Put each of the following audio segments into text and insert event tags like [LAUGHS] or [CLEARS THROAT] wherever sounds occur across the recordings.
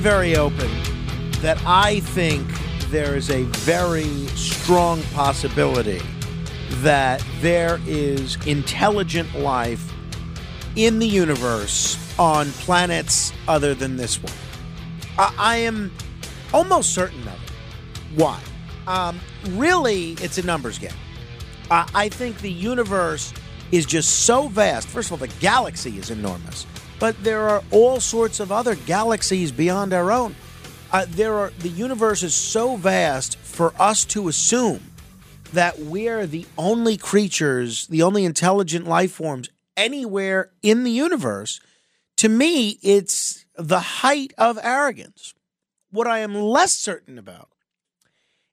Very open that I think there is a very strong possibility that there is intelligent life in the universe on planets other than this one. I, I am almost certain of it. Why? Um, really, it's a numbers game. I, I think the universe is just so vast. First of all, the galaxy is enormous, but there are all sorts of other galaxies beyond our own. Uh, there are the universe is so vast for us to assume that we're the only creatures, the only intelligent life forms anywhere in the universe. To me, it's the height of arrogance. What I am less certain about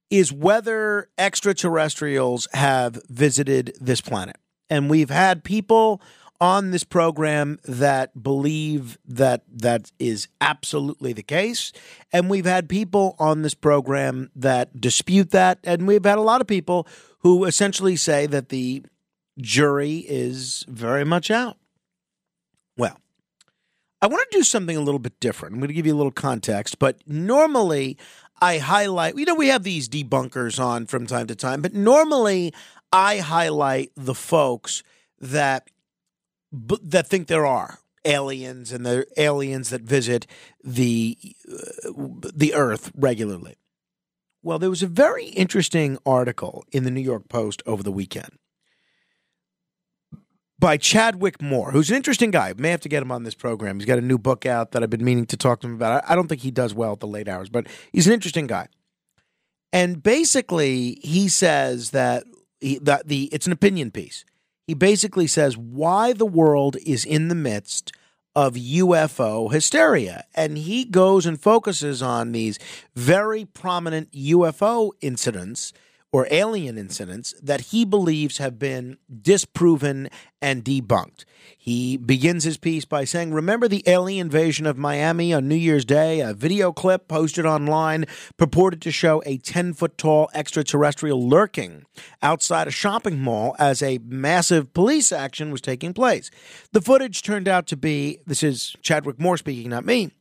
is whether extraterrestrials have visited this planet. And we've had people on this program that believe that that is absolutely the case. And we've had people on this program that dispute that. And we've had a lot of people who essentially say that the jury is very much out. Well, I want to do something a little bit different. I'm going to give you a little context, but normally I highlight, you know, we have these debunkers on from time to time, but normally I highlight the folks that b- that think there are aliens and the aliens that visit the uh, the earth regularly. Well, there was a very interesting article in the New York Post over the weekend by Chadwick Moore, who's an interesting guy. May have to get him on this program. He's got a new book out that I've been meaning to talk to him about. I don't think he does well at the late hours, but he's an interesting guy. And basically, he says that he, that the it's an opinion piece. He basically says why the world is in the midst of UFO hysteria. And he goes and focuses on these very prominent UFO incidents or alien incidents that he believes have been disproven and debunked. He begins his piece by saying, Remember the alien invasion of Miami on New Year's Day? A video clip posted online purported to show a 10 foot tall extraterrestrial lurking outside a shopping mall as a massive police action was taking place. The footage turned out to be this is Chadwick Moore speaking, not me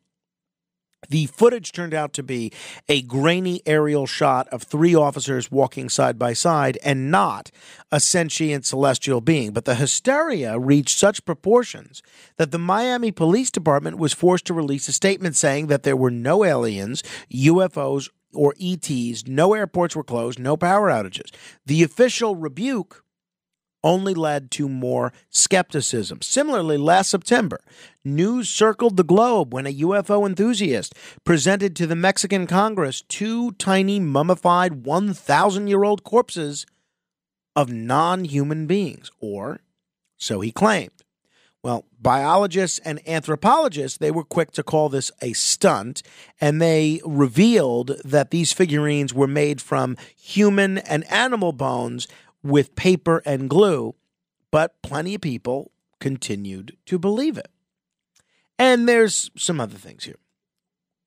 the footage turned out to be a grainy aerial shot of three officers walking side by side and not a sentient celestial being. But the hysteria reached such proportions that the Miami Police Department was forced to release a statement saying that there were no aliens, UFOs, or ETs, no airports were closed, no power outages. The official rebuke only led to more skepticism. Similarly, last September, news circled the globe when a UFO enthusiast presented to the Mexican Congress two tiny mummified 1,000 year old corpses of non human beings, or so he claimed. Well, biologists and anthropologists, they were quick to call this a stunt, and they revealed that these figurines were made from human and animal bones with paper and glue, but plenty of people continued to believe it. And there's some other things here.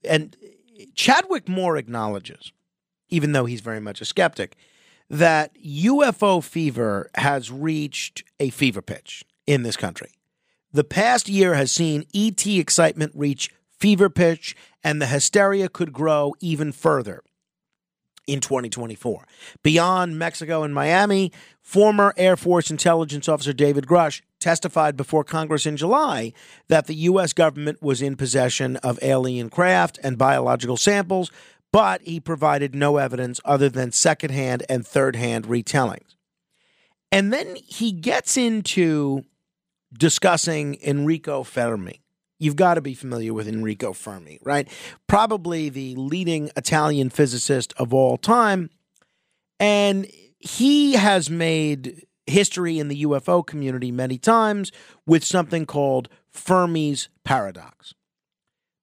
And Chadwick Moore acknowledges, even though he's very much a skeptic, that UFO fever has reached a fever pitch in this country. The past year has seen ET excitement reach fever pitch, and the hysteria could grow even further in 2024. Beyond Mexico and Miami, former Air Force intelligence officer David Grusch testified before Congress in July that the U.S. government was in possession of alien craft and biological samples, but he provided no evidence other than secondhand and third-hand retellings. And then he gets into discussing Enrico Fermi you've got to be familiar with Enrico Fermi, right? Probably the leading Italian physicist of all time. And he has made history in the UFO community many times with something called Fermi's paradox.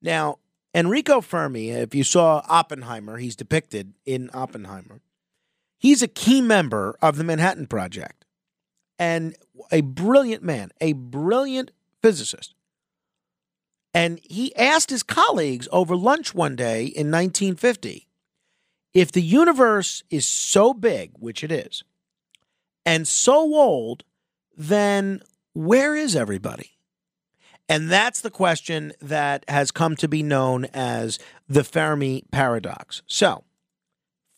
Now, Enrico Fermi, if you saw Oppenheimer, he's depicted in Oppenheimer. He's a key member of the Manhattan Project and a brilliant man, a brilliant physicist. And he asked his colleagues over lunch one day in 1950 if the universe is so big, which it is, and so old, then where is everybody? And that's the question that has come to be known as the Fermi paradox. So,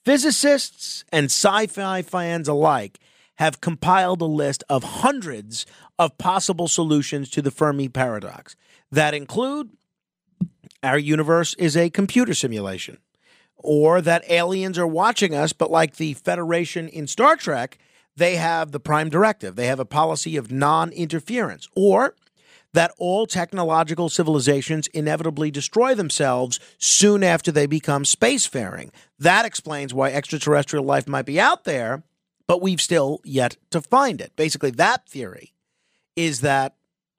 physicists and sci fi fans alike have compiled a list of hundreds of possible solutions to the Fermi paradox that include our universe is a computer simulation, or that aliens are watching us, but like the Federation in Star Trek, they have the prime directive. They have a policy of non interference, or that all technological civilizations inevitably destroy themselves soon after they become spacefaring. That explains why extraterrestrial life might be out there, but we've still yet to find it. Basically, that theory is that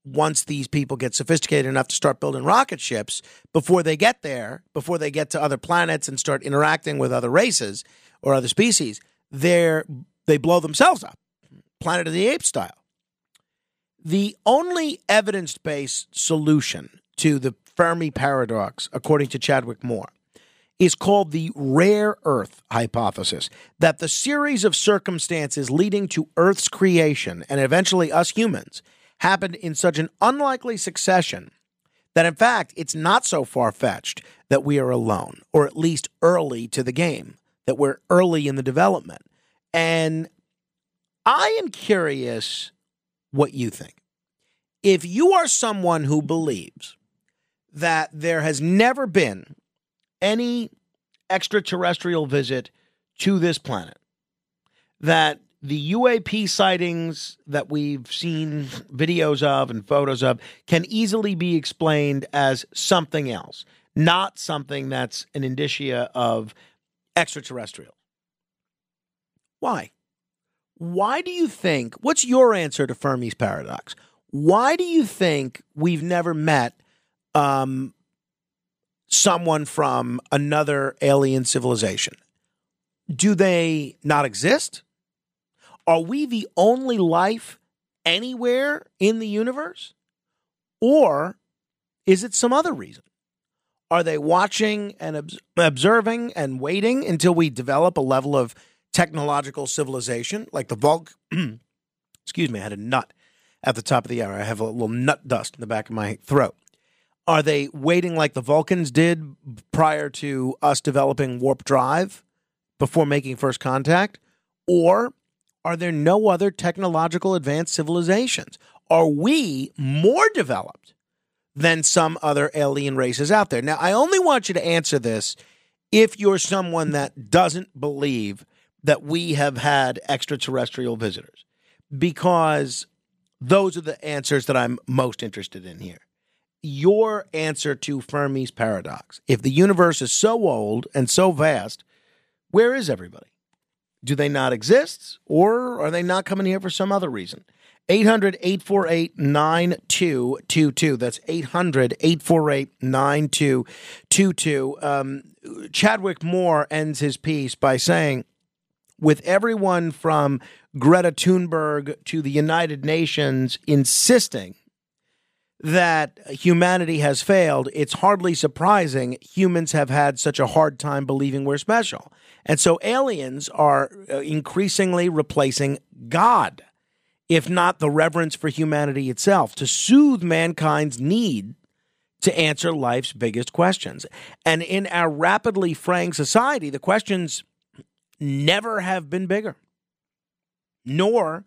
once these people get sophisticated enough to start building rocket ships, before they get there, before they get to other planets and start interacting with other races or other species, they're, they blow themselves up, Planet of the Apes style. The only evidence based solution to the Fermi paradox, according to Chadwick Moore, is called the rare Earth hypothesis that the series of circumstances leading to Earth's creation and eventually us humans happened in such an unlikely succession that, in fact, it's not so far fetched that we are alone, or at least early to the game, that we're early in the development. And I am curious what you think. If you are someone who believes that there has never been any extraterrestrial visit to this planet, that the UAP sightings that we've seen videos of and photos of can easily be explained as something else, not something that's an indicia of extraterrestrial. Why? Why do you think, what's your answer to Fermi's paradox? Why do you think we've never met um, someone from another alien civilization? Do they not exist? Are we the only life anywhere in the universe? Or is it some other reason? Are they watching and observing and waiting until we develop a level of technological civilization like the Vulc? [CLEARS THROAT] Excuse me, I had a nut at the top of the hour. I have a little nut dust in the back of my throat. Are they waiting like the Vulcans did prior to us developing warp drive before making first contact? Or are there no other technological advanced civilizations? Are we more developed than some other alien races out there? Now, I only want you to answer this if you're someone that doesn't believe that we have had extraterrestrial visitors, because those are the answers that I'm most interested in here. Your answer to Fermi's paradox. If the universe is so old and so vast, where is everybody? Do they not exist or are they not coming here for some other reason? 800 848 9222. That's 800 848 9222. Um, Chadwick Moore ends his piece by saying, with everyone from Greta Thunberg to the United Nations insisting that humanity has failed, it's hardly surprising humans have had such a hard time believing we're special. And so aliens are uh, increasingly replacing God, if not the reverence for humanity itself, to soothe mankind's need to answer life's biggest questions. And in our rapidly fraying society, the questions never have been bigger, nor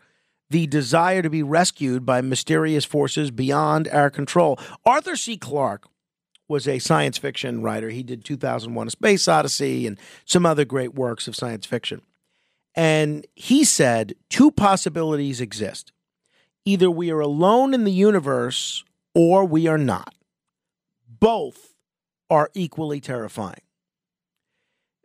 the desire to be rescued by mysterious forces beyond our control. Arthur C. Clarke was a science fiction writer. He did 2001 A Space Odyssey and some other great works of science fiction. And he said two possibilities exist either we are alone in the universe or we are not. Both are equally terrifying.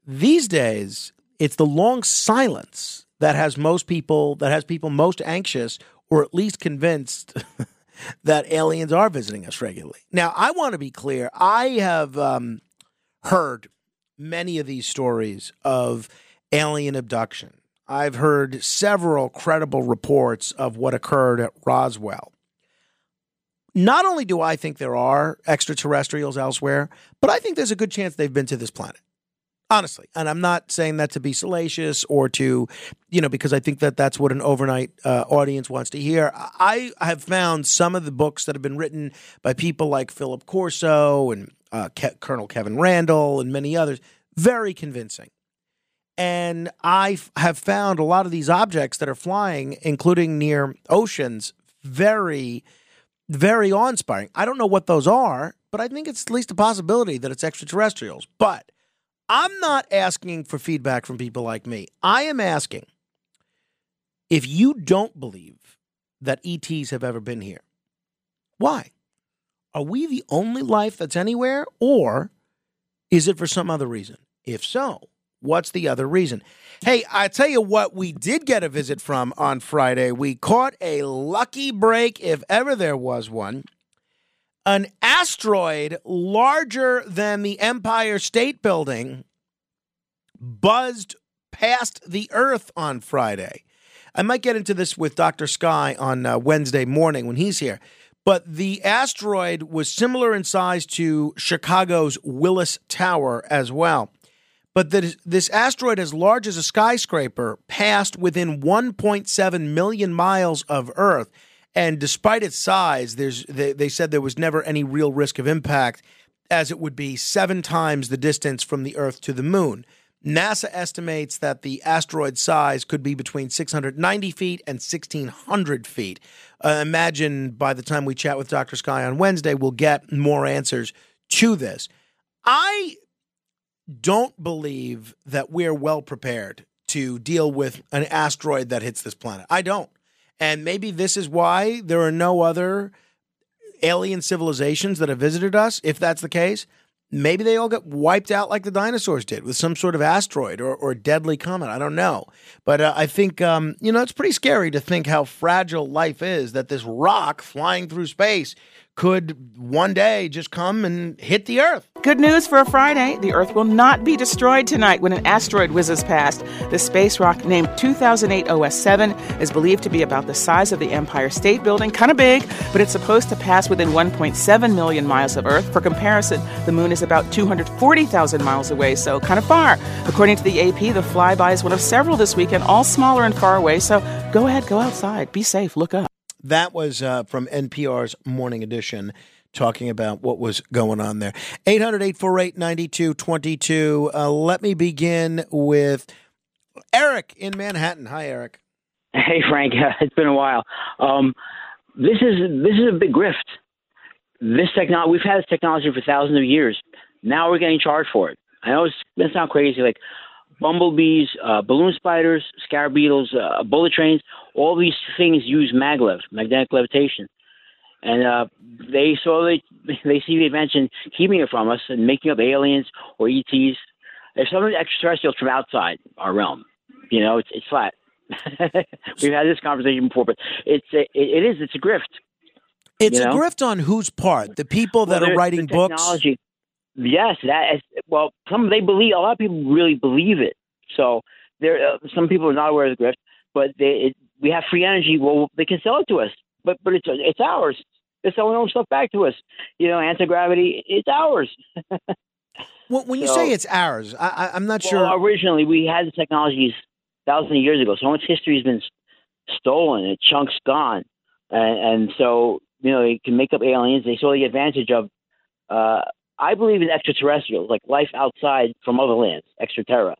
These days, it's the long silence that has most people that has people most anxious or at least convinced [LAUGHS] that aliens are visiting us regularly. Now, I want to be clear. I have um, heard many of these stories of alien abduction. I've heard several credible reports of what occurred at Roswell. Not only do I think there are extraterrestrials elsewhere, but I think there's a good chance they've been to this planet honestly and i'm not saying that to be salacious or to you know because i think that that's what an overnight uh, audience wants to hear. I have found some of the books that have been written by people like philip corso and uh, Ke- colonel kevin randle and many others very convincing. And i f- have found a lot of these objects that are flying including near oceans very very awe-inspiring. I don't know what those are but i think it's at least a possibility that it's extraterrestrials. But I'm not asking for feedback from people like me. I am asking if you don't believe that ETs have ever been here, why? Are we the only life that's anywhere, or is it for some other reason? If so, what's the other reason? Hey, I tell you what, we did get a visit from on Friday. We caught a lucky break, if ever there was one an asteroid larger than the Empire State Building buzzed past the Earth on Friday. I might get into this with Dr. Sky on uh, Wednesday morning when he's here. But the asteroid was similar in size to Chicago's Willis Tower as well. But this, this asteroid, as large as a skyscraper, passed within 1.7 million miles of Earth. And despite its size, there's they, they said there was never any real risk of impact, as it would be seven times the distance from the Earth to the Moon. NASA estimates that the asteroid size could be between 690 feet and 1600 feet. Uh, imagine by the time we chat with Dr. Sky on Wednesday, we'll get more answers to this. I don't believe that we're well prepared to deal with an asteroid that hits this planet. I don't. And maybe this is why there are no other alien civilizations that have visited us, if that's the case. Maybe they all get wiped out like the dinosaurs did with some sort of asteroid or, or deadly comet. I don't know. But uh, I think, um, you know, it's pretty scary to think how fragile life is that this rock flying through space could one day just come and hit the Earth. Good news for a Friday. The Earth will not be destroyed tonight when an asteroid whizzes past. The space rock named 2008 OS 7 is believed to be about the size of the Empire State Building, kind of big, but it's supposed to pass within 1.7 million miles of Earth. For comparison, the moon is about 240,000 miles away, so kind of far. According to the AP, the flyby is one of several this weekend, all smaller and far away, so go ahead, go outside, be safe, look up. That was uh, from NPR's Morning Edition talking about what was going on there. 800 848 9222. Uh, let me begin with Eric in Manhattan. Hi, Eric. Hey, Frank. [LAUGHS] It's been a while. Um, this is this is a big grift. This technology we've had this technology for thousands of years. Now we're getting charged for it. I know it's it sound crazy, like bumblebees, uh, balloon spiders, scarab beetles, uh, bullet trains. All these things use maglev, magnetic levitation, and uh, they saw they [LAUGHS] they see the invention keeping it from us and making up aliens or ETs. There's some extraterrestrials from outside our realm. You know, it's it's flat. [LAUGHS] We've had this conversation before, but it's it, it is it's a grift. It's You a grift on whose part? The people that Well, are writing the books. Yes, that is, well, some they believe a lot of people really believe it. So there, uh, some people are not aware of the grift, but they, it, we have free energy. Well, they can sell it to us, but but it's it's ours. They're selling their own stuff back to us. You know, anti gravity, it's ours. [LAUGHS] When, when you So- say it's ours, I, I'm not Well, sure. originally we had the technologies thousands of years ago. So much history has been stolen and chunks gone, and, and so you know they can make up aliens. They saw the advantage of. Uh, I believe in extraterrestrials, like life outside from other lands, extraterra.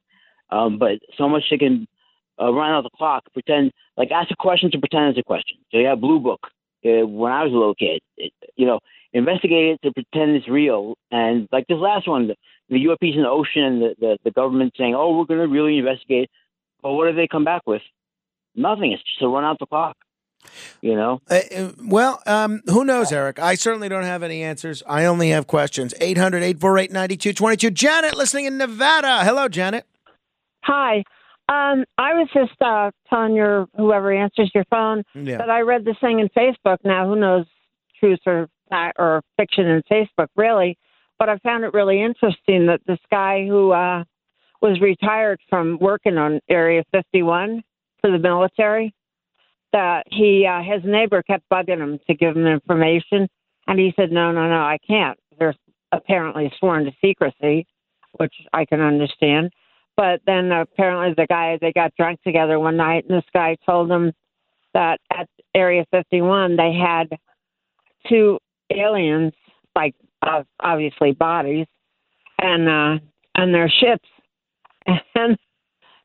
Um, but so much they can uh, run out the clock, pretend like ask a question to pretend it's a question. So you have Blue Book. Uh, when I was a little kid, it, you know, investigate it to pretend it's real. And like this last one, the, the UFPs in the ocean and the, the, the government saying, oh, we're going to really investigate. But what do they come back with? Nothing. It's just to run out the clock. You know? Uh, uh, well, um, who knows, Eric? I certainly don't have any answers. I only have questions. 800 848 9222. Janet, listening in Nevada. Hello, Janet. Hi. Um, I was just uh, telling your whoever answers your phone Yeah. that I read this thing in Facebook. Now, who knows truth or or fiction in Facebook, really? But I found it really interesting that this guy who uh, was retired from working on Area 51 for the military, that he uh, his neighbor kept bugging him to give him information, and he said, "No, no, no, I can't." They're apparently sworn to secrecy, which I can understand. But then apparently the guy they got drunk together one night, and this guy told them that at Area 51 they had two aliens, like obviously bodies, and uh, and their ships, [LAUGHS] and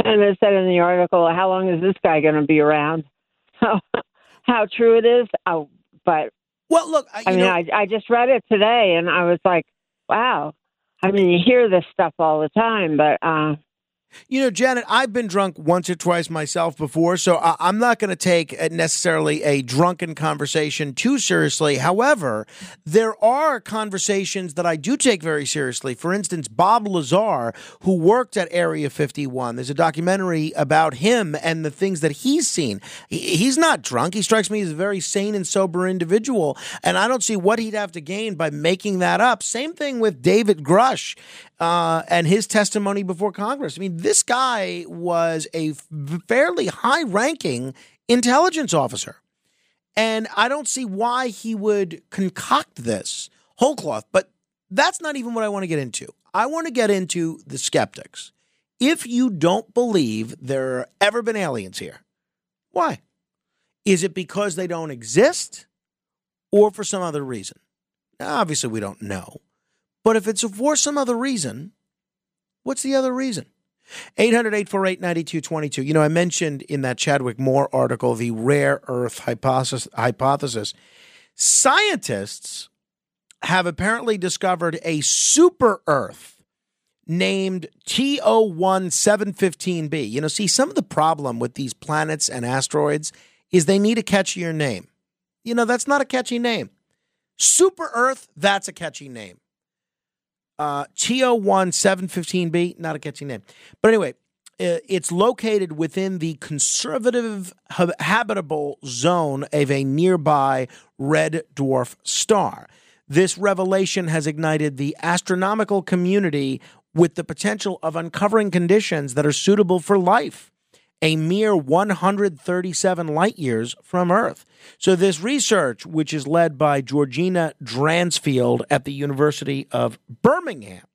and it said in the article, how long is this guy going to be around? [LAUGHS] So how true it is, oh, but Well, look, I, I mean, know, I I just read it today, and I was like, wow. I mean, you hear this stuff all the time, but uh, You know, Janet, I've been drunk once or twice myself before, so I- I'm not going to take necessarily a drunken conversation too seriously. However, there are conversations that I do take very seriously. For instance, Bob Lazar, who worked at Area 51, there's a documentary about him and the things that he's seen. He- He's not drunk. He strikes me as a very sane and sober individual, and I don't see what he'd have to gain by making that up. Same thing with David Grusch uh, and his testimony before Congress. I mean, this guy was a fairly high ranking intelligence officer. And I don't see why he would concoct this whole cloth. But that's not even what I want to get into. I want to get into the skeptics. If you don't believe there have ever been aliens here, why? Is it because they don't exist or for some other reason? Now, obviously, we don't know. But if it's for some other reason, what's the other reason? 800 848 9222. You know, I mentioned in that Chadwick Moore article the rare earth hypothesis. Scientists have apparently discovered a super earth named TOI-715b. You know, see, some of the problem with these planets and asteroids is they need a catchier name. You know, that's not a catchy name. Super Earth, that's a catchy name. Uh, TOI-715b, not a catchy name. But anyway, uh, it's located within the conservative habitable zone of a nearby red dwarf star. This revelation has ignited the astronomical community with the potential of uncovering conditions that are suitable for life a mere 137 light years from Earth. So, this research, which is led by Georgina Dransfield at the University of Birmingham,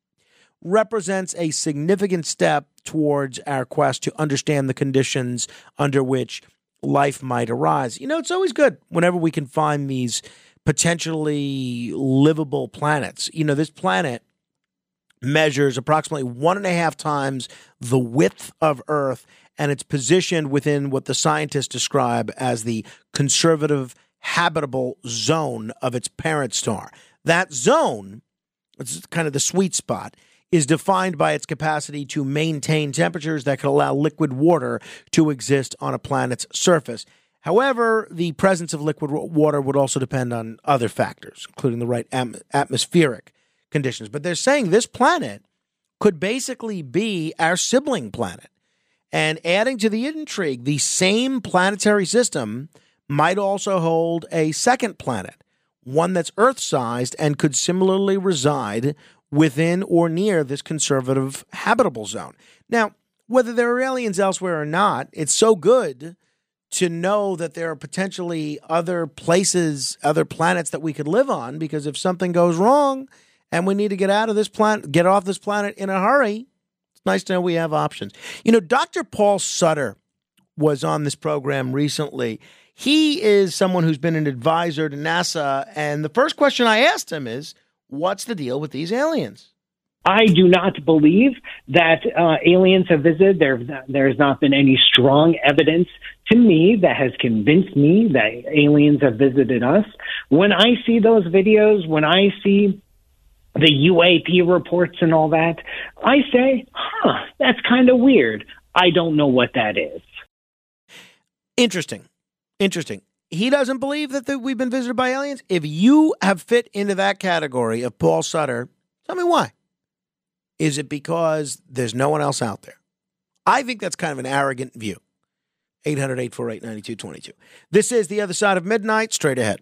represents a significant step towards our quest to understand the conditions under which life might arise. You know, it's always good whenever we can find these potentially livable planets. You know, this planet measures approximately one and a half times the width of Earth, and it's positioned within what the scientists describe as the conservative habitable zone of its parent star. That zone, it's kind of the sweet spot, is defined by its capacity to maintain temperatures that could allow liquid water to exist on a planet's surface. However, the presence of liquid water would also depend on other factors, including the right am- atmospheric conditions. But they're saying this planet could basically be our sibling planet. And adding to the intrigue, the same planetary system might also hold a second planet, one that's Earth sized and could similarly reside within or near this conservative habitable zone. Now, whether there are aliens elsewhere or not, it's so good to know that there are potentially other places, other planets that we could live on because if something goes wrong and we need to get out of this planet, get off this planet in a hurry, nice to know we have options. You know, Dr. Paul Sutter was on this program recently. He is someone who's been an advisor to NASA. And the first question I asked him is, what's the deal with these aliens? I do not believe that uh, aliens have visited. There, there's not been any strong evidence to me that has convinced me that aliens have visited us. When I see those videos, when I see the UAP reports and all that, I say, huh, that's kind of weird. I don't know what that is. Interesting. Interesting. He doesn't believe that, that we've been visited by aliens. If you have fit into that category of Paul Sutter, tell me why. Is it because there's no one else out there? I think that's kind of an arrogant view. 800 848 9222. This is The Other Side of Midnight, straight ahead.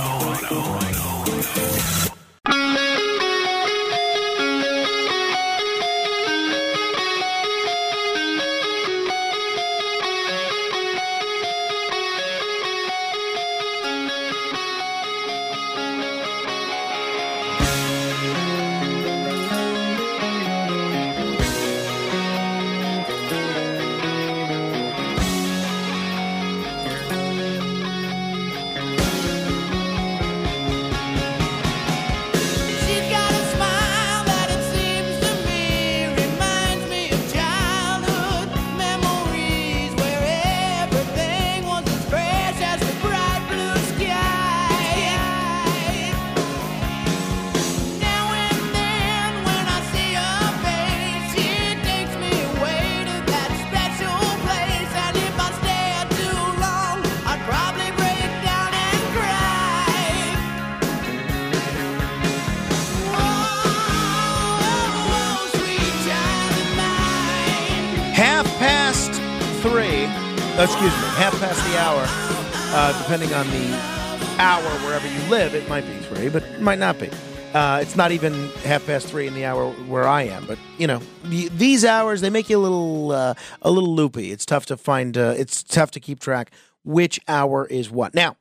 Depending on the hour wherever you live, it might be three, but it might not be. Uh, it's not even half past three in the hour where I am, but you know these hours they make you a little uh, a little loopy. It's tough to find. Uh, it's tough to keep track which hour is what. Now,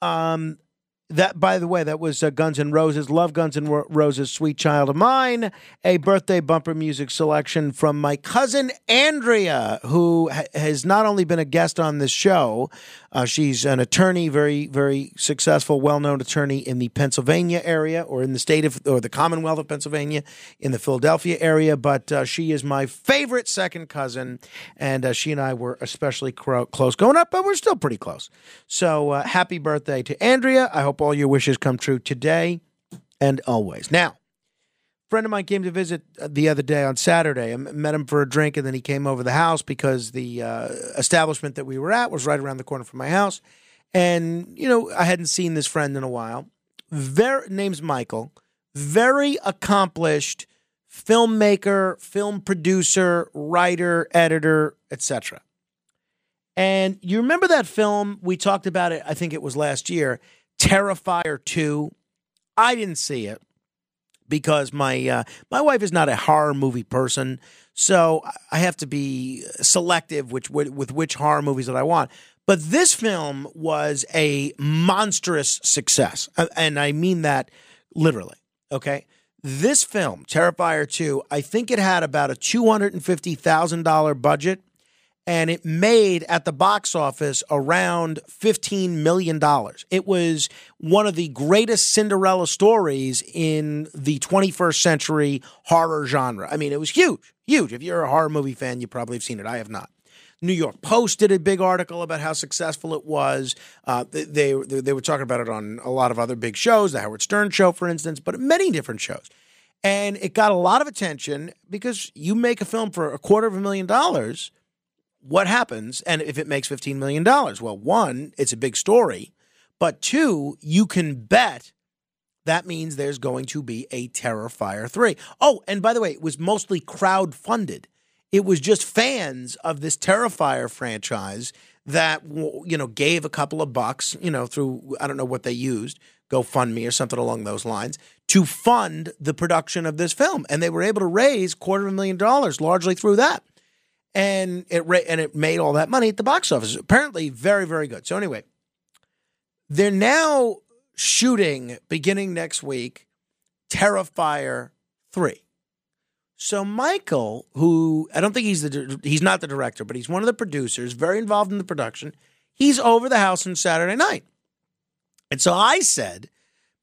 um, that, by the way, that was uh, Guns N' Roses. Love Guns N' Ro- Roses, Sweet Child of Mine. A birthday bumper music selection from my cousin Andrea, who ha- has not only been a guest on this show, uh, she's an attorney, very, very successful, well known attorney in the Pennsylvania area or in the state of, or the Commonwealth of Pennsylvania, in the Philadelphia area. But uh, she is my favorite second cousin, and uh, she and I were especially cro- close growing up, but we're still pretty close. So uh, happy birthday to Andrea. I hope all your wishes come true today and always. Now, a friend of mine came to visit uh, the other day on Saturday. I met him for a drink, and then he came over the house because the uh, establishment that we were at was right around the corner from my house. And you know, I hadn't seen this friend in a while. Very name's Michael. Very accomplished filmmaker, film producer, writer, editor, etc. And you remember that film we talked about it? I think it was last year, Terrifier Two. I didn't see it because my uh, my wife is not a horror movie person, so I have to be selective which with, with which horror movies that I want. But this film was a monstrous success, Uh, and I mean that literally. Okay, this film, Terrifier Two, I think it had about a two hundred and fifty thousand dollar budget and it made at the box office around $15 million. It was one of the greatest Cinderella stories in the 21st century horror genre. I mean, it was huge, huge. If you're a horror movie fan, you probably have seen it. I have not. New York Post did a big article about how successful it was. Uh, they, they they were talking about it on a lot of other big shows, the Howard Stern show, for instance, but many different shows. And it got a lot of attention because you make a film for a quarter of a million dollars what happens and if it makes $15 million well one it's a big story but two you can bet that means there's going to be a terrifier 3 oh and by the way it was mostly crowd funded it was just fans of this terrifier franchise that you know gave a couple of bucks you know through i don't know what they used gofundme or something along those lines to fund the production of this film. And they were able to raise quarter of a million dollars largely through that and it ra- and it made all that money at the box office. Apparently, very very good. So anyway, they're now shooting beginning next week, Terrifier three. So Michael, who I don't think he's the he's not the director, but he's one of the producers, very involved in the production. He's over the house on Saturday night, and so I said,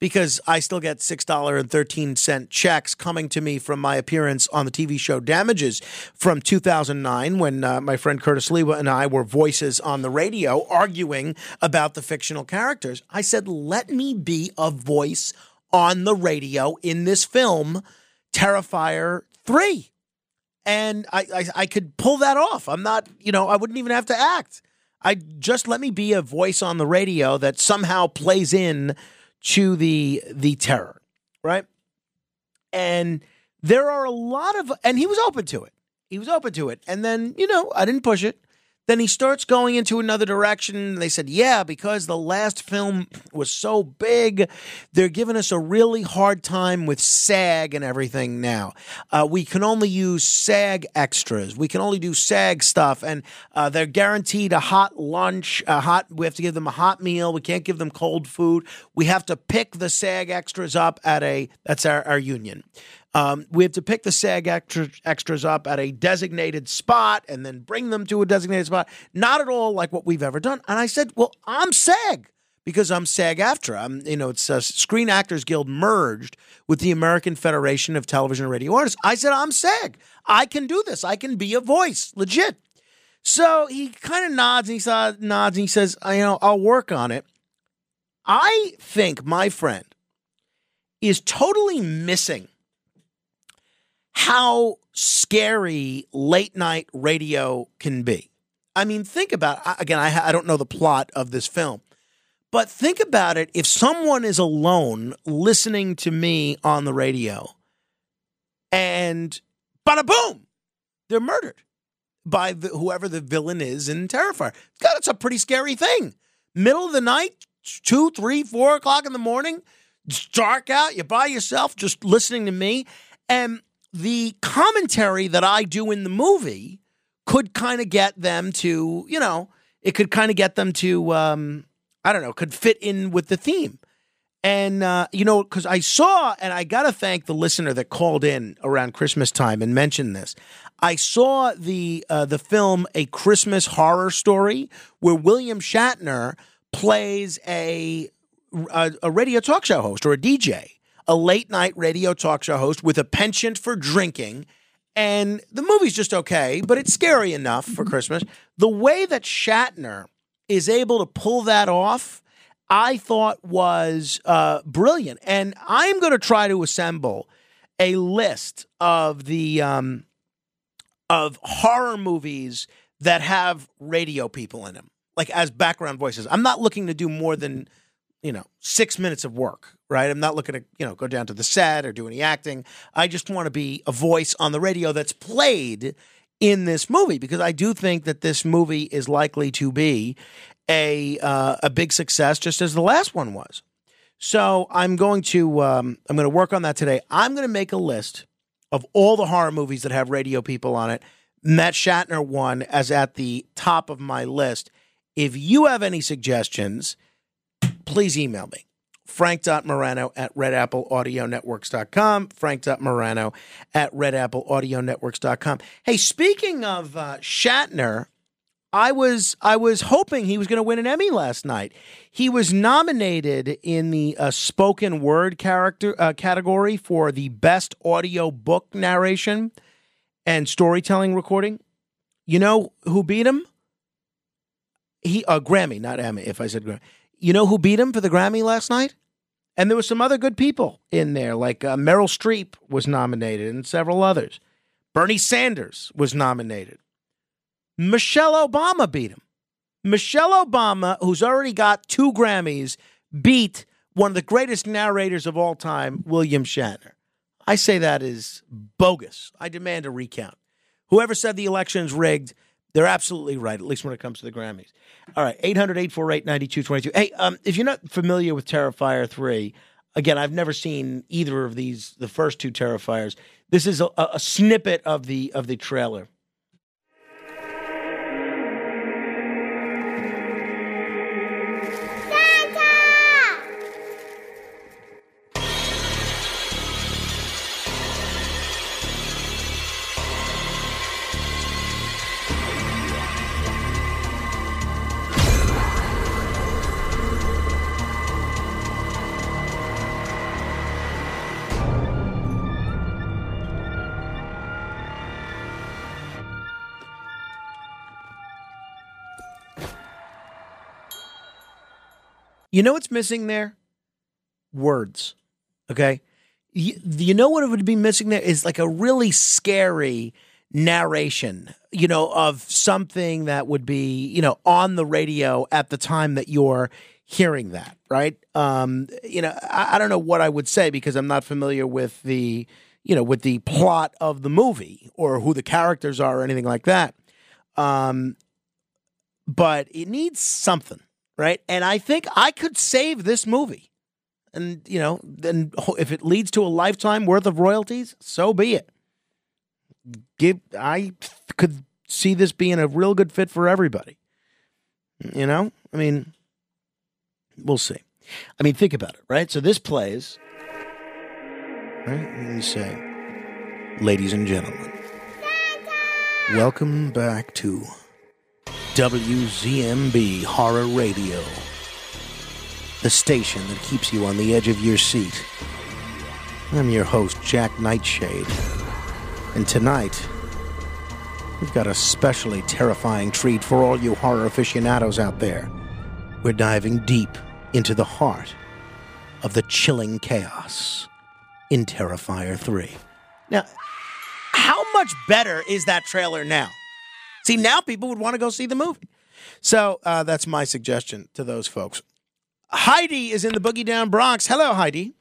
because I still get $6.13 checks coming to me from my appearance on the TV show Damages from 2009 when uh, my friend Curtis Sliwa and I were voices on the radio arguing about the fictional characters. I said, let me be a voice on the radio in this film, Terrifier 3 and I, I I could pull that off. I'm not, you know, I wouldn't even have to act. I just let me be a voice on the radio that somehow plays in to the the terror, right? And there are a lot of and he was open to it. He was open to it. And then, you know, I didn't push it. Then he starts going into another direction. They said, yeah, because the last film was so big, they're giving us a really hard time with SAG and everything now. Uh, we can only use SAG extras. We can only do SAG stuff. And uh, they're guaranteed a hot lunch, a hot, we have to give them a hot meal. We can't give them cold food. We have to pick the SAG extras up at a, that's our, our union. Um, we have to pick the SAG extra, extras up at a designated spot and then bring them to a designated spot. Not at all like what we've ever done. And I said, well, I'm SAG because I'm SAG after. I'm, you know, it's uh, Screen Actors Guild merged with the American Federation of Television and Radio Artists. I said, I'm SAG. I can do this. I can be a voice, legit. So he kind of nods and he nods and he says, you know, I'll work on it. I think my friend is totally missing how scary late night radio can be. I mean, think about again. I, I don't know the plot of this film, but think about it. If someone is alone listening to me on the radio, and bada boom, they're murdered by the, whoever the villain is in Terrifier. God, it's a pretty scary thing. Middle of the night, two, three, four o'clock in the morning, it's dark out. You're by yourself, just listening to me, and the commentary that I do in the movie could kind of get them to, you know, it could kind of get them to, um, I don't know, could fit in with the theme. And, uh, you know, because I saw, and I got to thank the listener that called in around Christmas time and mentioned this. I saw the uh, the film A Christmas Horror Story, where William Shatner plays a, a, a radio talk show host or a DJ a late night radio talk show host with a penchant for drinking. And the movie's just okay, but it's scary enough for Christmas. The way that Shatner is able to pull that off, I thought was uh, brilliant. And I'm going to try to assemble a list of the um, of horror movies that have radio people in them, like as background voices. I'm not looking to do more than you know six minutes of work right? I'm not looking to, you know, go down to the set or do any acting. I just want to be a voice on the radio that's played in this movie because I do think that this movie is likely to be a uh, a big success, just as the last one was. So I'm going to um, I'm going to work on that today. I'm going to make a list of all the horror movies that have radio people on it. Matt Shatner one as at the top of my list. If you have any suggestions, please email me frank.morano at redappleaudionetworks.com. Frank.morano at redappleaudionetworks.com. Hey, speaking of uh, Shatner, I was I was hoping he was going to win an Emmy last night. He was nominated in the uh, spoken word character uh, category for the best audio book narration and storytelling recording. You know who beat him? He a uh, Grammy, not Emmy. If I said Grammy, you know who beat him for the Grammy last night? And there were some other good people in there, like uh, Meryl Streep was nominated and several others. Bernie Sanders was nominated. Michelle Obama beat him. Michelle Obama, who's already got two Grammys, beat one of the greatest narrators of all time, William Shatner. I say that is bogus. I demand a recount. Whoever said the election's rigged, they're absolutely right, at least when it comes to the Grammys. All right, 800 848 9222. Hey, um, if you're not familiar with Terrifier 3, again, I've never seen either of these, the first two Terrifiers. This is a, a snippet of the of the trailer. You know what's missing there? Words. Okay. You, you know what would be missing there is like a really scary narration, you know, of something that would be, you know, on the radio at the time that you're hearing that, right? Um, you know, I, I don't know what I would say because I'm not familiar with the, you know, with the plot of the movie or who the characters are or anything like that. Um, but it needs something, right? And I think I could save this movie. And, you know, then if it leads to a lifetime worth of royalties, so be it. Give I could see this being a real good fit for everybody. You know? I mean, we'll see. I mean, think about it, right? So this plays right? Let me say, ladies and gentlemen, welcome back to WZMB Horror Radio, the station that keeps you on the edge of your seat. I'm your host, Jack Nightshade, and tonight we've got a specially terrifying treat for all you horror aficionados out there. We're diving deep into the heart of the chilling chaos in Terrifier 3. Now, how much better is that trailer now? See, now people would want to go see the movie. So uh, that's my suggestion to those folks. Heidi is in the Boogie Down Bronx. Hello, Heidi.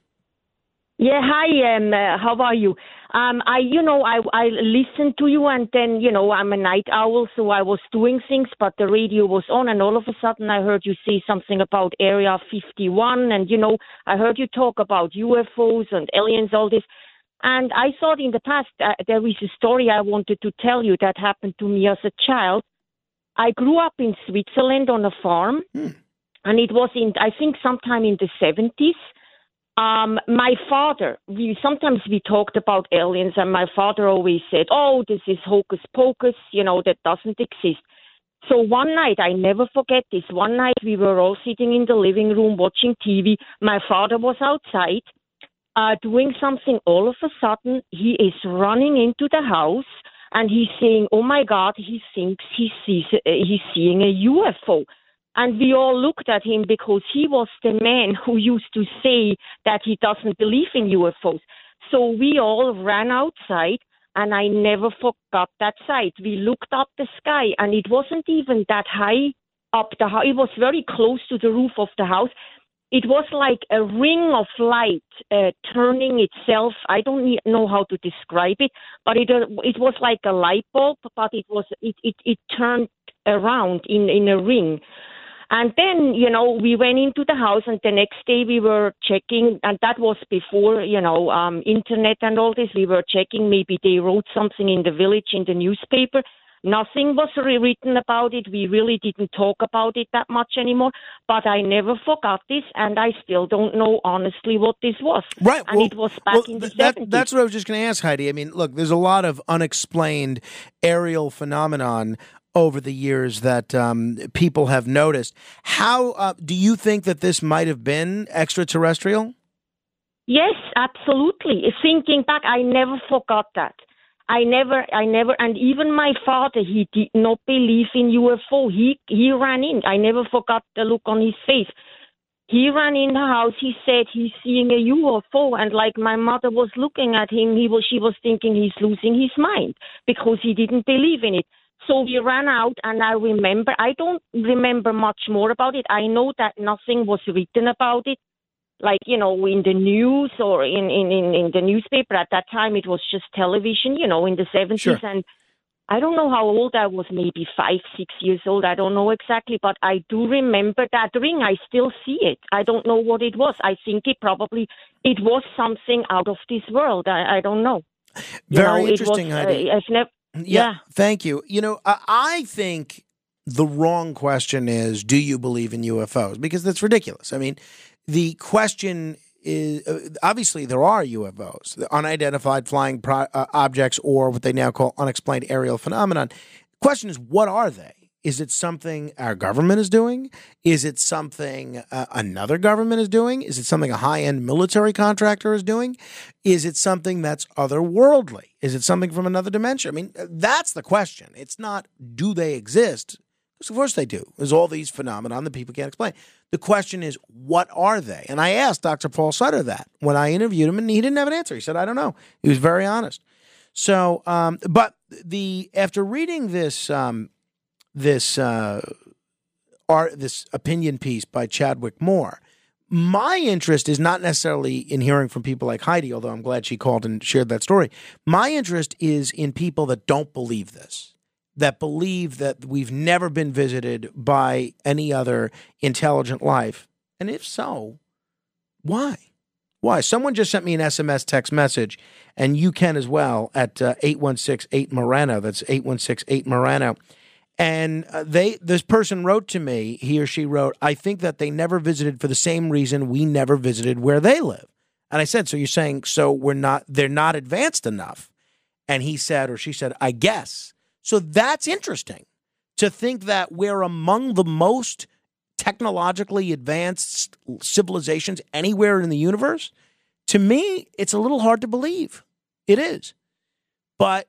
Yeah, hi. Um, uh, how are you? Um, I, you know, I I listened to you, and then you know, I'm a night owl, so I was doing things, but the radio was on, and all of a sudden, I heard you say something about Area 51, and you know, I heard you talk about UFOs and aliens, all this. And I thought in the past uh, there is a story I wanted to tell you that happened to me as a child. I grew up in Switzerland on a farm, and it was in I think sometime in the 70s. Um, my father, we sometimes we talked about aliens, and my father always said, "Oh, this is hocus pocus, you know, that doesn't exist." So one night, I never forget this. One night, we were all sitting in the living room watching TV. My father was outside uh, doing something. All of a sudden, he is running into the house and he's saying, "Oh my God!" He thinks he sees uh, he's seeing a UFO. And we all looked at him because he was the man who used to say that he doesn't believe in UFOs. So we all ran outside, and I never forgot that sight. We looked up the sky, and it wasn't even that high up the house. It was very close to the roof of the house. It was like a ring of light uh, turning itself. I don't know how to describe it, but it uh, it was like a light bulb, but it was it it, it turned around in in a ring. And then, you know, we went into the house, and the next day we were checking, and that was before, you know, um, internet and all this. We were checking. Maybe they wrote something in the village in the newspaper. Nothing was rewritten about it. We really didn't talk about it that much anymore. But I never forgot this, and I still don't know honestly what this was. Right. And well- it was back well, in the that- 70s. That's what I was just going to ask, Heidi. I mean, look, there's a lot of unexplained aerial phenomenon over the years that um, people have noticed. How uh, do you think that this might have been extraterrestrial? Yes, absolutely. Thinking back, I never forgot that. I never, I never, and even my father, he did not believe in UFO. He he ran in. I never forgot the look on his face. He ran in the house. He said he's seeing a UFO, and like my mother was looking at him, he was she was thinking he's losing his mind because he didn't believe in it. So we ran out, and I remember. I don't remember much more about it. I know that nothing was written about it like you know in the news or in in in, in the newspaper at that time it was just television you know in the 70s Sure. and i don't know how old i was maybe five six years old i don't know exactly but i do remember that ring i still see it i don't know what it was i think it probably it was something out of this world i, I don't know You Very know, it was, interesting, Heidi. uh, I've never, yeah. Thank you. You know, I, I think the wrong question is do you believe in UFOs? Because that's ridiculous. I mean, the question is uh, obviously there are UFOs, the unidentified flying pro- uh, objects, or what they now call unexplained aerial phenomenon. question is, what are they? Is it something our government is doing? Is it something uh, another government is doing? Is it something a high end military contractor is doing? Is it something that's otherworldly? Is it something from another dimension? I mean, that's the question. It's not do they exist? Of course they do. There's all these phenomena that people can't explain. The question is, what are they? And I asked Dr. Paul Sutter that when I interviewed him, and he didn't have an answer. He said, I don't know. He was very honest. So, um, but the after reading this um, this uh, art this opinion piece by Chadwick Moore, my interest is not necessarily in hearing from people like Heidi, although I'm glad she called and shared that story. My interest is in people that don't believe this, that believe that we've never been visited by any other intelligent life. And if so, why? Why? Someone just sent me an SMS text message, and you can as well at uh, 816 8 Morano. That's 816 8 Morano. And uh, they, this person wrote to me, he or she wrote, I think that they never visited for the same reason we never visited where they live. And I said, So you're saying, so we're not, they're not advanced enough? And he said, or she said, I guess. So that's interesting to think that we're among the most technologically advanced civilizations anywhere in the universe. To me, it's a little hard to believe. It is. But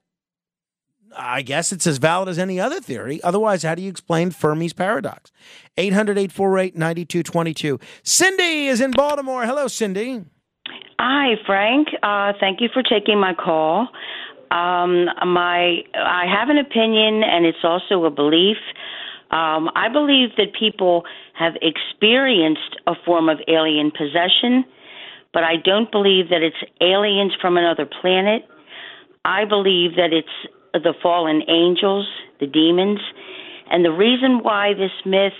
I guess it's as valid as any other theory. Otherwise, how do you explain Fermi's paradox? 800 848 9222. Cindy is in Baltimore. Hello, Cindy. Hi, Frank. Uh, thank you for taking my call. Um, my, I have an opinion, and it's also a belief. Um, I believe that people have experienced a form of alien possession, but I don't believe that it's aliens from another planet. I believe that it's the fallen angels, the demons. And the reason why this myth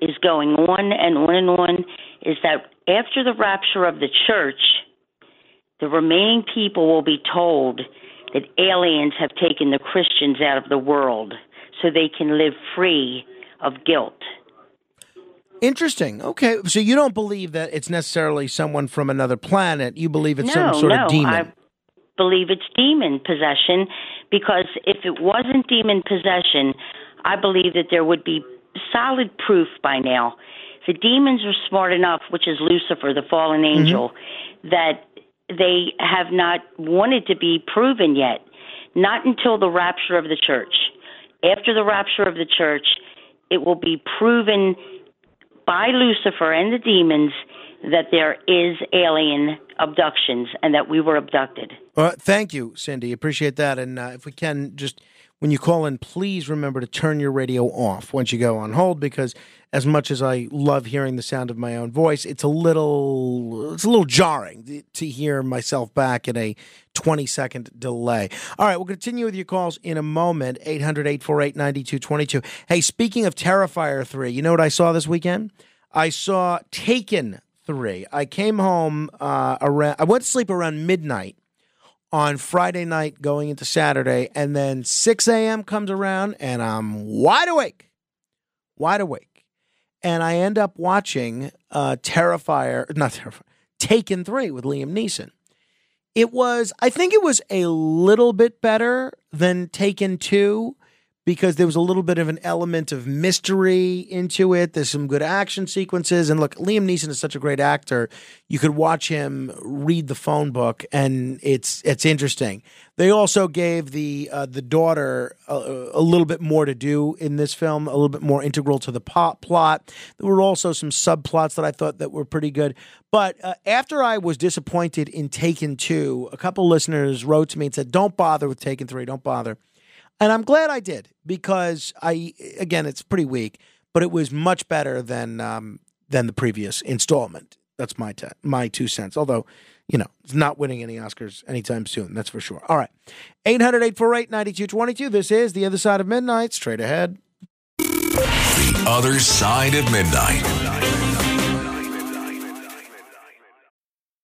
is going on and on and on is that after the rapture of the church, the remaining people will be told that aliens have taken the Christians out of the world so they can live free of guilt. Interesting. Okay. So you don't believe that it's necessarily someone from another planet. You believe it's no, some sort no, of demon. I believe it's demon possession because if it wasn't demon possession, I believe that there would be solid proof by now. The demons are smart enough, which is Lucifer, the fallen mm-hmm. angel, that they have not wanted to be proven yet. Not until the rapture of the church. After the rapture of the church, it will be proven by Lucifer and the demons that there is alien abductions and that we were abducted. Uh, thank you, Cindy. Appreciate that. And uh, if we can, just when you call in, please remember to turn your radio off once you go on hold, because as much as I love hearing the sound of my own voice, it's a little it's a little jarring to hear myself back in a 20 second delay. All right, we'll continue with your calls in a moment. 800 848 9222. Hey, speaking of Terrifier 3, you know what I saw this weekend? I saw Taken 3. I came home uh, around, I went to sleep around midnight on Friday night going into Saturday, and then 6 a.m. comes around and I'm wide awake, wide awake. And I end up watching uh, Terrifier, not Terrifier, Taken 3 with Liam Neeson. It was, I think it was a little bit better than Taken 2 because there was a little bit of an element of mystery into it. There's some good action sequences. And look, Liam Neeson is such a great actor. You could watch him read the phone book and it's it's interesting. They also gave the uh, the daughter a, a little bit more to do in this film, a little bit more integral to the pot plot. There were also some subplots that I thought that were pretty good. But uh, after I was disappointed in Taken 2, a couple listeners wrote to me and said, "Don't bother with Taken 3, don't bother." And I'm glad I did because I again it's pretty weak, but it was much better than um, than the previous installment. That's my my two cents. Although, you know, it's not winning any Oscars anytime soon, that's for sure. All right. 800-848-9222. This is The Other Side of Midnight. Straight ahead. The Other Side of Midnight.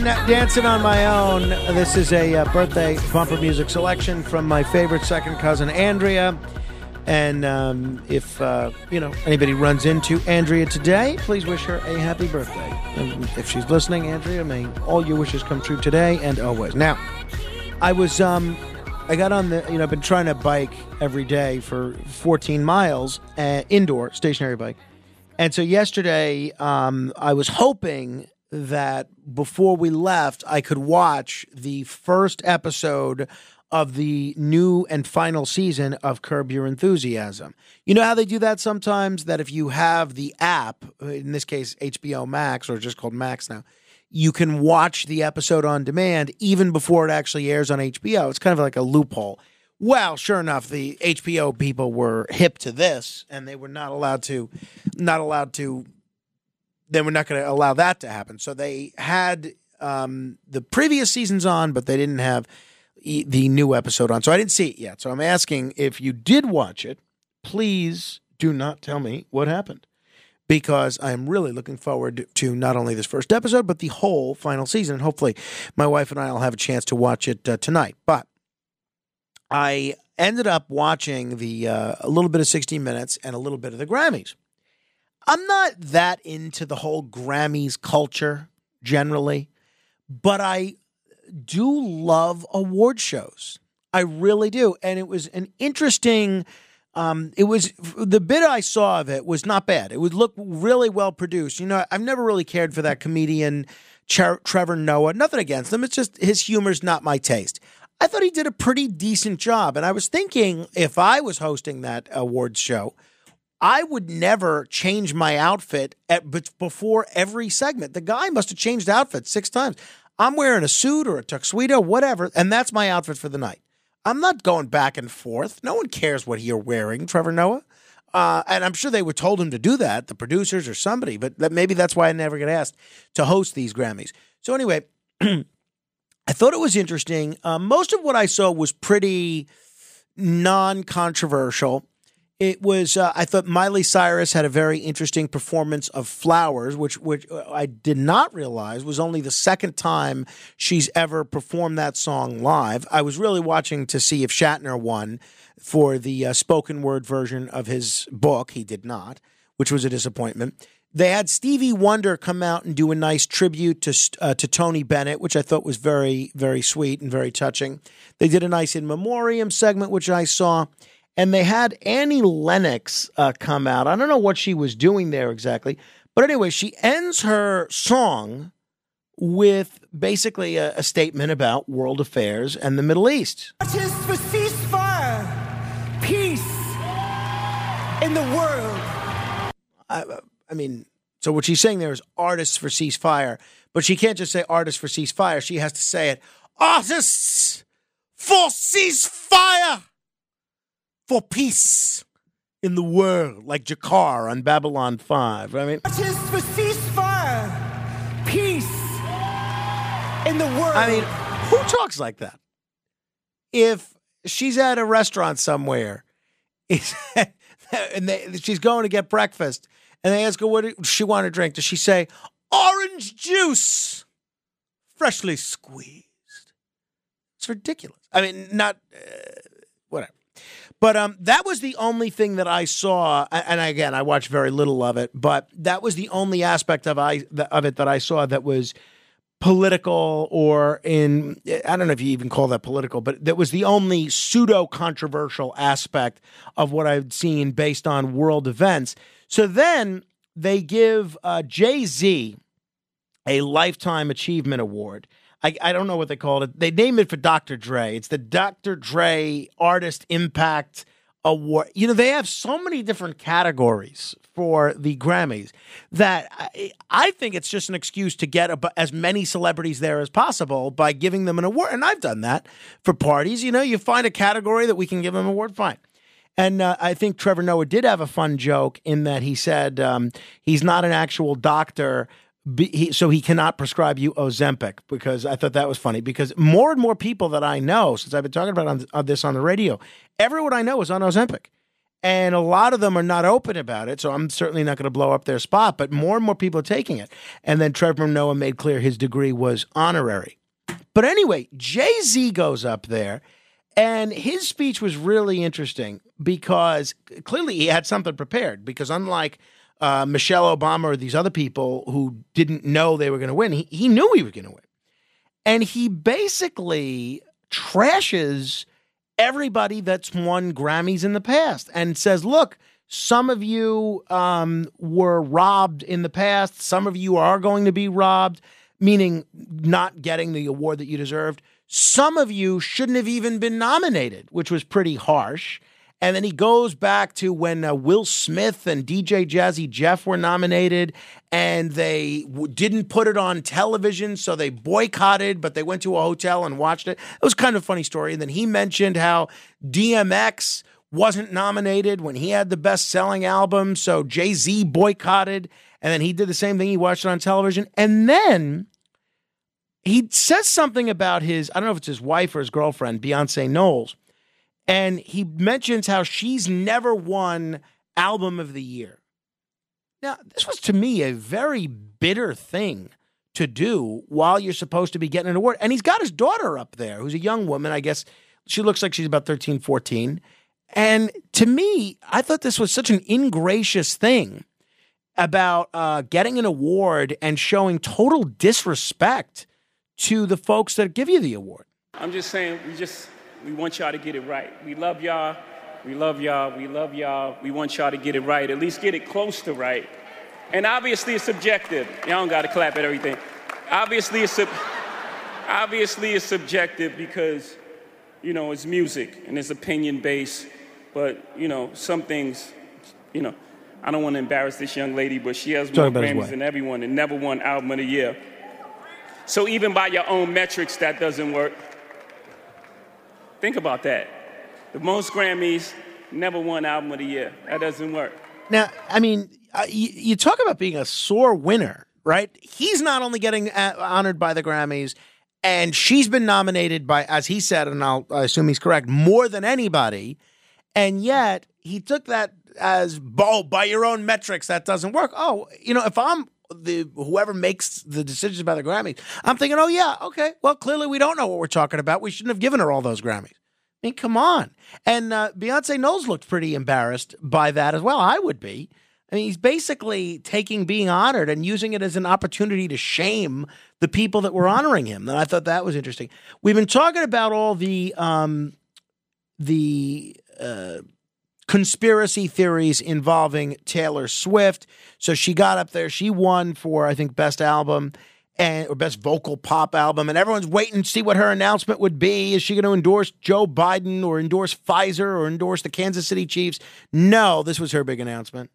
Dancing on my own. This is a uh, birthday bumper music selection from my favorite second cousin Andrea. And um, if uh, you know anybody runs into Andrea today, please wish her a happy birthday. And if she's listening, Andrea, may all your wishes come true today and always. Now, I was um, I got on the you know I've been trying to bike every day for 14 miles, uh, indoor stationary bike. And so yesterday, um, I was hoping that before we left, I could watch the first episode of the new and final season of Curb Your Enthusiasm. You know how they do that sometimes? That if you have the app, in this case, HBO Max, or just called Max now, you can watch the episode on demand even before it actually airs on HBO. It's kind of like a loophole. Well, sure enough, the HBO people were hip to this, and they were not allowed to, not allowed to. They were not going to allow that to happen. So they had um, the previous seasons on, but they didn't have e- the new episode on. So I didn't see it yet. So I'm asking if you did watch it, please do not tell me what happened because I'm really looking forward to not only this first episode, but the whole final season. And hopefully, my wife and I will have a chance to watch it uh, tonight. But I ended up watching the uh, a little bit of 60 Minutes and a little bit of the Grammys. I'm not that into the whole Grammys culture generally, but I do love award shows. I really do. And it was an interesting um, it was the bit I saw of it was not bad. It would look really well produced. You know, I've never really cared for that comedian Cher- Trevor Noah. Nothing against him. It's just his humor's not my taste. I thought he did a pretty decent job. And I was thinking if I was hosting that awards show, I would never change my outfit at, before every segment. The guy must have changed outfits six times. I'm wearing a suit or a tuxedo, whatever, and that's my outfit for the night. I'm not going back and forth. No one cares what you're wearing, Trevor Noah. Uh, and I'm sure they were told him to do that, the producers or somebody, but that, maybe that's why I never get asked to host these Grammys. So, anyway, [CLEARS THROAT] I thought it was interesting. Uh, most of what I saw was pretty non controversial. It was, uh, I thought Miley Cyrus had a very interesting performance of Flowers, which, which I did not realize was only the second time she's ever performed that song live. I was really watching to see if Shatner won for the uh, spoken word version of his book. He did not, which was a disappointment. They had Stevie Wonder come out and do a nice tribute to uh, to Tony Bennett, which I thought was very very sweet and very touching. They did a nice in memoriam segment, which I saw, and they had Annie Lennox uh, come out. I don't know what she was doing there exactly, but anyway, she ends her song with basically a, a statement about world affairs and the Middle East. Just for ceasefire, peace in the world. I, I mean, so what she's saying there is artists for ceasefire, but she can't just say artists for ceasefire. She has to say it artists for ceasefire, for peace in the world, like G'Kar on Babylon 5. I mean, Just for ceasefire, peace in the world. I mean, who talks like that? If she's at a restaurant somewhere [LAUGHS] and they, she's going to get breakfast and they ask her what does she want to drink, does she say orange juice, freshly squeezed? It's ridiculous. I mean, not uh, whatever. But um, that was the only thing that I saw, and again, I watched very little of it. But that was the only aspect of I of it that I saw that was political or in I don't know if you even call that political, but that was the only pseudo controversial aspect of what I've seen based on world events. So then they give uh, Jay Z a lifetime achievement award. I, I don't know what they called it. They name it for Dr. Dre. It's the Dr. Dre Artist Impact Award. You know, they have so many different categories for the Grammys that I, I think it's just an excuse to get a, as many celebrities there as possible by giving them an award. And I've done that for parties. You know, you find a category that we can give them an award, fine. And uh, I think Trevor Noah did have a fun joke in that he said um, he's not an actual doctor, be, he, so he cannot prescribe you Ozempic. Because I thought that was funny. Because more and more people that I know, since I've been talking about on, on this on the radio, everyone I know is on Ozempic. And a lot of them are not open about it, so I'm certainly not going to blow up their spot. But more and more people are taking it. And then Trevor Noah made clear his degree was honorary. But anyway, Jay Z goes up there, and his speech was really interesting because clearly he had something prepared. Because unlike uh, Michelle Obama or these other people who didn't know they were going to win, he, he knew he was going to win. And he basically trashes everybody that's won Grammys in the past and says, look, some of you um, were robbed in the past. Some of you are going to be robbed, meaning not getting the award that you deserved. Some of you shouldn't have even been nominated, which was pretty harsh. And then he goes back to when uh, Will Smith and DJ Jazzy Jeff were nominated, and they w- didn't put it on television, so they boycotted, but they went to a hotel and watched it. It was kind of a funny story. And then he mentioned how DMX wasn't nominated when he had the best selling album, so Jay Z boycotted, and then he did the same thing. He watched it on television. And then he says something about his, I don't know if it's his wife or his girlfriend, Beyonce Knowles. And he mentions how she's never won album of the year. Now, this was to me a very bitter thing to do while you're supposed to be getting an award. And he's got his daughter up there, who's a young woman. I guess she looks like she's about 13, 14. And to me, I thought this was such an ingracious thing about uh, getting an award and showing total disrespect to the folks that give you the award. I'm just saying, we just we want y'all to get it right. We love y'all. We love y'all. We love y'all. We want y'all to get it right. At least get it close to right. And obviously, it's subjective. Y'all don't got to clap at everything. Obviously, it's sub- obviously it's subjective because you know it's music and it's opinion based. But you know some things, you know, I don't want to embarrass this young lady, but she has more Talking about his Grammys than everyone and never won Album of the Year. So even by your own metrics, that doesn't work. Think about that. The most Grammys, never won Album of the Year. That doesn't work. Now, I mean, uh, you, talk about being a sore winner, right? He's not only getting uh, honored by the Grammys, and she's been nominated by, as he said, and I'll I assume he's correct, more than anybody. And yet he took that as, oh, by your own metrics, that doesn't work. Oh, you know, if I'm the whoever makes the decisions about the Grammys, I'm thinking, oh yeah, okay. Well, clearly we don't know what we're talking about. We shouldn't have given her all those Grammys. I mean, come on. And uh, Beyonce Knowles looked pretty embarrassed by that as well. I would be. I mean, he's basically taking being honored and using it as an opportunity to shame the people that were honoring him. And I thought that was interesting. We've been talking about all the um, the uh, conspiracy theories involving Taylor Swift. So she got up there. She won for I think best album and or best vocal pop album, and everyone's waiting to see what her announcement would be. Is she going to endorse Joe Biden or endorse Pfizer or endorse the Kansas City Chiefs? No, this was her big announcement.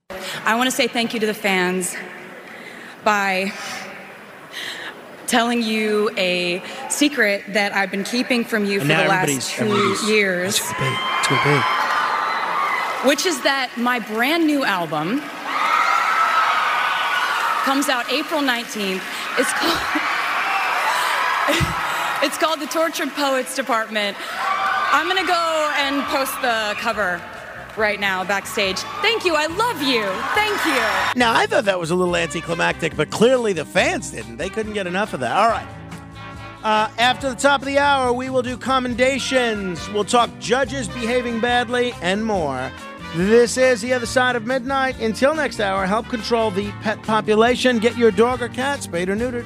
I want to say thank you to the fans by telling you a secret that I've been keeping from you And for the last two years, It's big. It's too big. Which is that my brand new album comes out April 19th. It's called [LAUGHS] It's called The Tortured Poets Department. I'm to go and post the cover right now backstage. Thank you. I love you. Thank you. Now, I thought that was a little anticlimactic, but clearly the fans didn't. They couldn't get enough of that. All right. Uh, after the top of the hour, we will do commendations. We'll talk judges behaving badly and more. This is the other side of midnight. Until next hour, help control the pet population. Get your dog or cat spayed or neutered.